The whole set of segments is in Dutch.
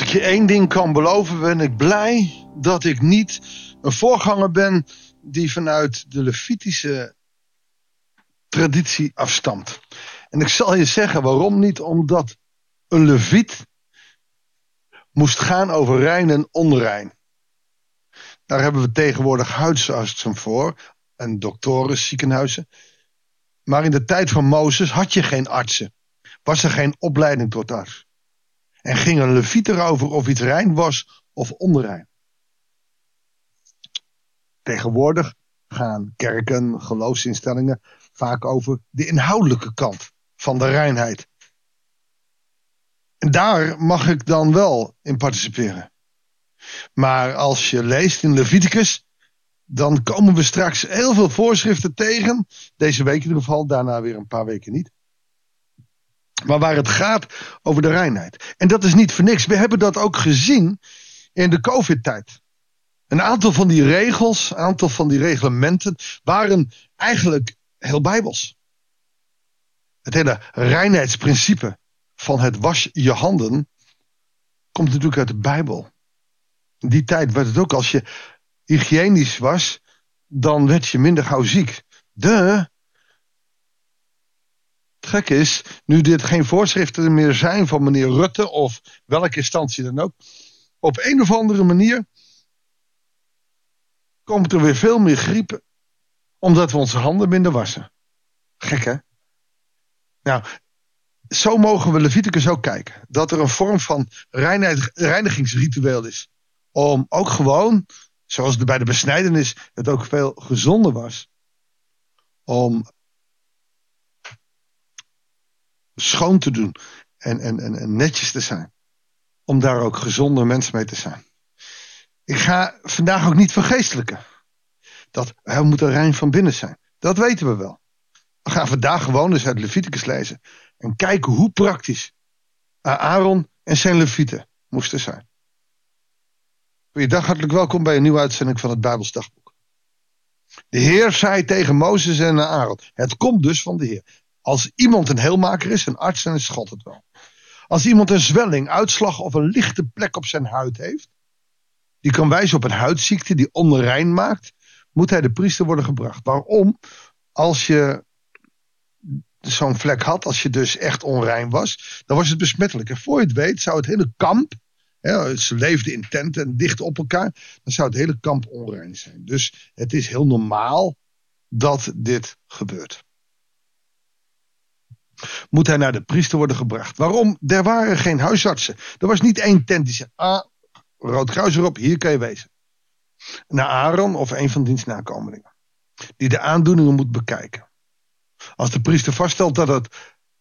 Als ik je één ding kan beloven, ben ik blij dat ik niet een voorganger ben die vanuit de Levitische traditie afstamt. En ik zal je zeggen waarom niet, omdat een Leviet moest gaan over rein en onrein. Daar hebben we tegenwoordig huisartsen voor en doktoren, ziekenhuizen. Maar in de tijd van Mozes had je geen artsen. Was er geen opleiding tot arts. En ging een leviet erover of iets rein was of onrein. Tegenwoordig gaan kerken, geloofsinstellingen vaak over de inhoudelijke kant van de reinheid. En daar mag ik dan wel in participeren. Maar als je leest in Leviticus, dan komen we straks heel veel voorschriften tegen. Deze week in ieder geval, daarna weer een paar weken niet. Maar waar het gaat over de reinheid. En dat is niet voor niks. We hebben dat ook gezien in de COVID-tijd. Een aantal van die regels, een aantal van die reglementen waren eigenlijk heel bijbels. Het hele reinheidsprincipe van het was je handen komt natuurlijk uit de Bijbel. In die tijd werd het ook als je hygiënisch was, dan werd je minder gauw ziek. De. Gek is, nu dit geen voorschriften meer zijn van meneer Rutte of welke instantie dan ook, op een of andere manier komt er weer veel meer griepen, omdat we onze handen minder wassen. Gek hè? Nou, zo mogen we Leviticus ook kijken. Dat er een vorm van reinigingsritueel is. Om ook gewoon, zoals bij de besnijdenis het ook veel gezonder was. Om schoon te doen en, en, en, netjes te zijn. Om daar ook gezonde mensen mee te zijn. Ik ga vandaag ook niet vergeestelijken. Dat hij moet er rein van binnen zijn. Dat weten we wel. We gaan vandaag gewoon eens uit Leviticus lezen. En kijken hoe praktisch Aaron en zijn Levieten moesten zijn. Goeiedag, hartelijk welkom bij een nieuwe uitzending van het Bijbelsdagboek. De Heer zei tegen Mozes en Aaron: Het komt dus van de Heer. Als iemand een heelmaker is, een arts, dan is God het wel. Als iemand een zwelling, uitslag of een lichte plek op zijn huid heeft, die kan wijzen op een huidziekte die onrein maakt, moet hij de priester worden gebracht. Waarom? Als je zo'n vlek had, als je dus echt onrein was, dan was het besmettelijk. En voor je het weet zou het hele kamp, hè, ze leefden in tenten dicht op elkaar, dan zou het hele kamp onrein zijn. Dus het is heel normaal dat dit gebeurt. Moet hij naar de priester worden gebracht. Waarom? Er waren geen huisartsen. Er was niet één tent die zei, ah, rood kruis erop, hier kan je wezen. Naar Aaron of een van diens nakomelingen. Die de aandoeningen moet bekijken. Als de priester vaststelt dat het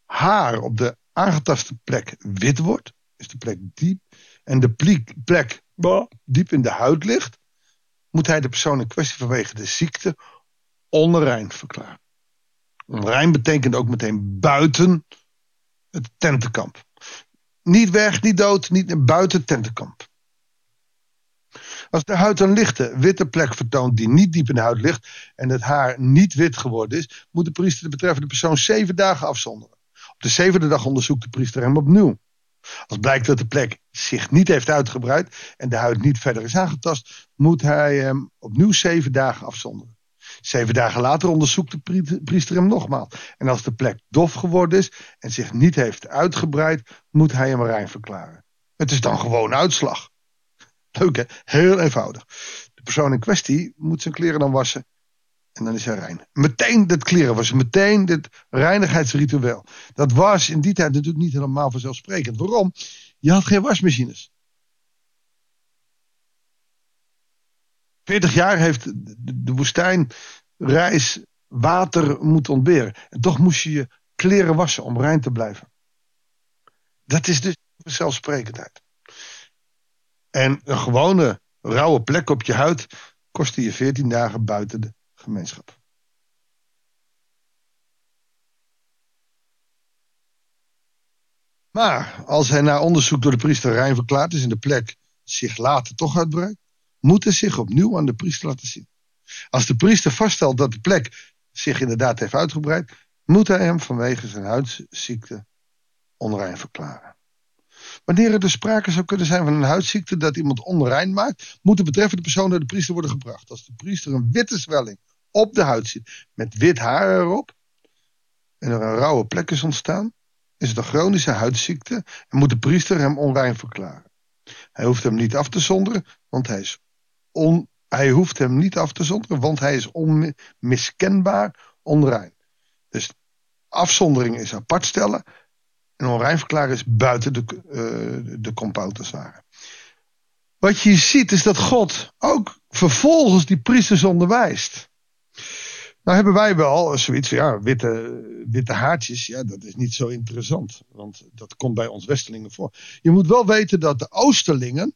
haar op de aangetaste plek wit wordt, is de plek diep, en de plek diep in de huid ligt, moet hij de persoon in kwestie vanwege de ziekte onrein verklaren. Onrein betekent ook meteen buiten het tentenkamp. Niet weg, niet dood, niet buiten het tentenkamp. Als de huid een lichte, witte plek vertoont die niet diep in de huid ligt en het haar niet wit geworden is, moet de priester de betreffende persoon zeven dagen afzonderen. Op de zevende dag onderzoekt de priester hem opnieuw. Als blijkt dat de plek zich niet heeft uitgebreid en de huid niet verder is aangetast, moet hij hem opnieuw zeven dagen afzonderen. Zeven dagen later onderzoekt de priester hem nogmaals. En als de plek dof geworden is en zich niet heeft uitgebreid, moet hij hem rein verklaren. Het is dan gewoon uitslag. Leuk hè? Heel eenvoudig. De persoon in kwestie moet zijn kleren dan wassen. En dan is hij rein. Meteen dit kleren wassen. Meteen dit reinigheidsritueel. Dat was in die tijd natuurlijk niet helemaal vanzelfsprekend. Waarom? Je had geen wasmachines. 40 jaar heeft de woestijnreis water moeten ontberen. En toch moest je je kleren wassen om rein te blijven. Dat is dus vanzelfsprekendheid. En een gewone rauwe plek op je huid kostte je 14 dagen buiten de gemeenschap. Maar als hij na onderzoek door de priester rein verklaard is en de plek zich later toch uitbreidt, moet hij zich opnieuw aan de priester laten zien. Als de priester vaststelt dat de plek zich inderdaad heeft uitgebreid, moet hij hem vanwege zijn huidsziekte onrein verklaren. Wanneer er dus sprake zou kunnen zijn van een huidziekte dat iemand onrein maakt, moet de betreffende persoon naar de priester worden gebracht. Als de priester een witte zwelling op de huid ziet met wit haar erop en er een rauwe plek is ontstaan, is het een chronische huidziekte en moet de priester hem onrein verklaren. Hij hoeft hem niet af te zonderen, want hij is hij hoeft hem niet af te zonderen, want hij is onmiskenbaar onrein. Dus afzondering is apart stellen en onrein verklaren is buiten de, uh, de compound. Wat je ziet is dat God ook vervolgens die priesters onderwijst. Nou hebben wij wel zoiets van, ja, witte, witte haartjes, ja, dat is niet zo interessant. Want dat komt bij ons Westelingen voor. Je moet wel weten dat de Oosterlingen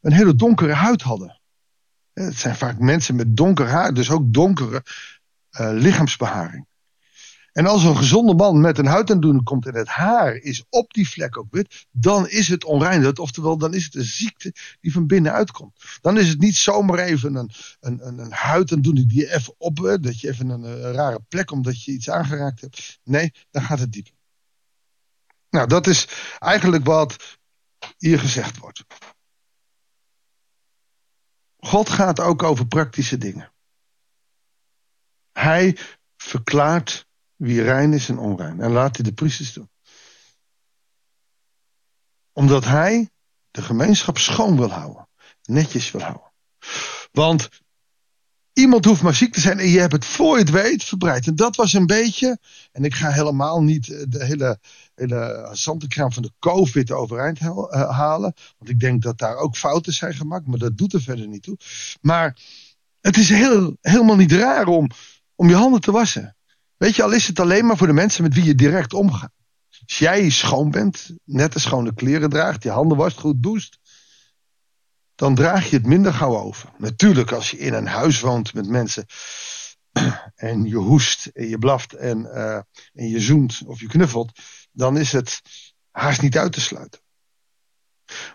een hele donkere huid hadden. Het zijn vaak mensen met donker haar, dus ook donkere uh, lichaamsbeharing. En als een gezonde man met een huidaandoening komt en het haar is op die vlek ook wit, dan is het onrein. Oftewel, dan is het een ziekte die van binnenuit komt. Dan is het niet zomaar even een, een, een, een huidaandoening die je even op, dat je even een, een rare plek omdat je iets aangeraakt hebt. Nee, dan gaat het dieper. Nou, dat is eigenlijk wat hier gezegd wordt. God gaat ook over praktische dingen. Hij verklaart wie rein is en onrein. En laat hij de priesters doen. Omdat hij de gemeenschap schoon wil houden. Netjes wil houden. Want iemand hoeft maar ziek te zijn en je hebt het voor je het weet verbreid. En dat was een beetje, en ik ga helemaal niet eh, de hele, hele zantenkraam van de COVID overeind eh, halen. Want ik denk dat daar ook fouten zijn gemaakt, maar dat doet er verder niet toe. Maar het is heel, helemaal niet raar om, om je handen te wassen. Weet je, al is het alleen maar voor de mensen met wie je direct omgaat. Als jij schoon bent, net als schone kleren draagt, je handen wast, goed doucht, dan draag je het minder gauw over. Natuurlijk, als je in een huis woont met mensen en je hoest en je blaft en, uh, en je zoent of je knuffelt, dan is het haast niet uit te sluiten.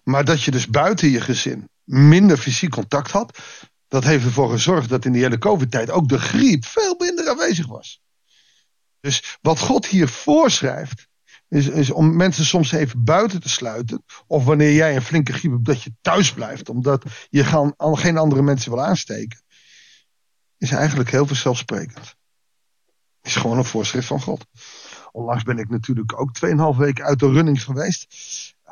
Maar dat je dus buiten je gezin minder fysiek contact had, dat heeft ervoor gezorgd dat in die hele COVID-tijd ook de griep veel minder aanwezig was. Dus wat God hier voorschrijft, is, is, om mensen soms even buiten te sluiten. Of wanneer jij een flinke griep hebt, dat je thuis blijft. Omdat je gaan, geen andere mensen wil aansteken. Is eigenlijk heel vanzelfsprekend. Is gewoon een voorschrift van God. Onlangs ben ik natuurlijk ook 2,5 weken uit de running geweest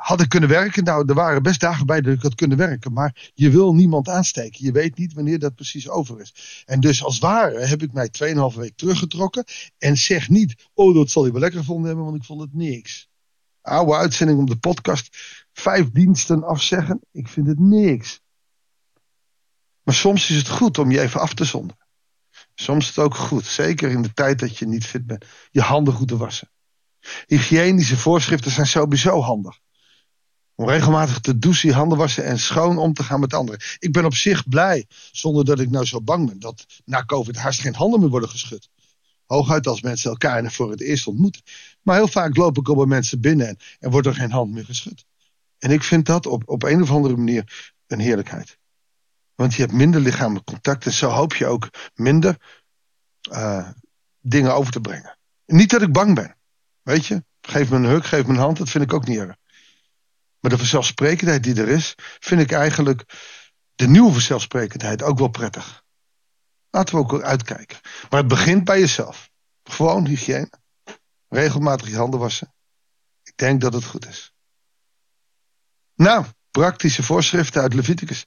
had ik kunnen werken? Nou, er waren best dagen bij dat ik had kunnen werken. Maar je wil niemand aansteken. Je weet niet wanneer dat precies over is. En dus als ware heb ik mij 2,5 week teruggetrokken. En zeg niet, oh dat zal je wel lekker gevonden hebben, want ik vond het niks. Oude uitzending op de podcast. Vijf diensten afzeggen. Ik vind het niks. Maar soms is het goed om je even af te zonderen. Soms is het ook goed, zeker in de tijd dat je niet fit bent, je handen goed te wassen. Hygiënische voorschriften zijn sowieso handig. Om regelmatig te douchen, handen wassen en schoon om te gaan met anderen. Ik ben op zich blij, zonder dat ik nou zo bang ben, dat na COVID haast geen handen meer worden geschud. Hooguit als mensen elkaar voor het eerst ontmoeten. Maar heel vaak loop ik op bij mensen binnen en, en wordt er geen hand meer geschud. En ik vind dat op, op een of andere manier een heerlijkheid. Want je hebt minder lichamelijk contact en zo hoop je ook minder uh, dingen over te brengen. Niet dat ik bang ben. Weet je, geef me een huk, geef me een hand, dat vind ik ook niet erg. Maar de vanzelfsprekendheid die er is, vind ik eigenlijk de nieuwe vanzelfsprekendheid ook wel prettig. Laten we ook uitkijken. Maar het begint bij jezelf. Gewoon hygiëne. Regelmatig je handen wassen. Ik denk dat het goed is. Nou, praktische voorschriften uit Leviticus.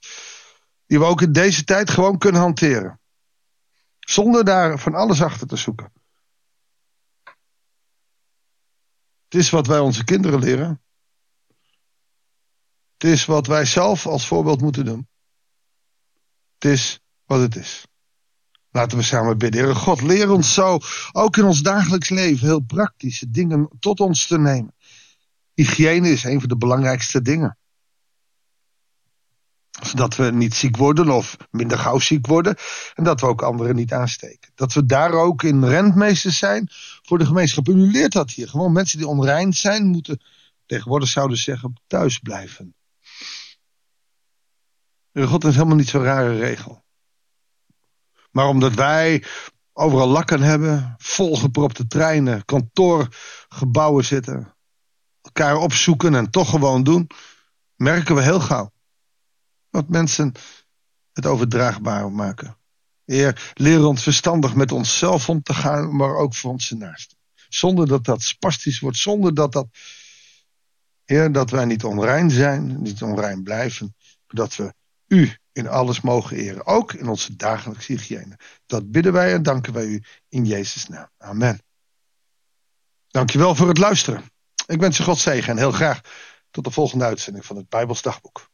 Die we ook in deze tijd gewoon kunnen hanteren. Zonder daar van alles achter te zoeken. Het is wat wij onze kinderen leren. Het is wat wij zelf als voorbeeld moeten doen. Het is wat het is. Laten we samen bidden. God, leer ons zo, ook in ons dagelijks leven, heel praktische dingen tot ons te nemen. Hygiëne is een van de belangrijkste dingen. Zodat we niet ziek worden of minder gauw ziek worden. En dat we ook anderen niet aansteken. Dat we daar ook in rentmeesters zijn voor de gemeenschap. U leert dat hier. Gewoon mensen die onrein zijn moeten, tegenwoordig zouden zeggen, thuis blijven. God is helemaal niet zo'n rare regel. Maar omdat wij overal lakken hebben, volgepropte treinen, kantoorgebouwen zitten, elkaar opzoeken en toch gewoon doen, merken we heel gauw. Dat mensen het overdraagbaar maken. Heer, leer ons verstandig met onszelf om te gaan, maar ook voor onze naasten. Zonder dat dat spastisch wordt, zonder dat dat, Heer, dat wij niet onrein zijn, niet onrein blijven, dat we U in alles mogen eren, ook in onze dagelijkse hygiëne. Dat bidden wij en danken wij U in Jezus' naam. Amen. Dankjewel voor het luisteren. Ik wens je God zegen en heel graag tot de volgende uitzending van het Bijbelsdagboek.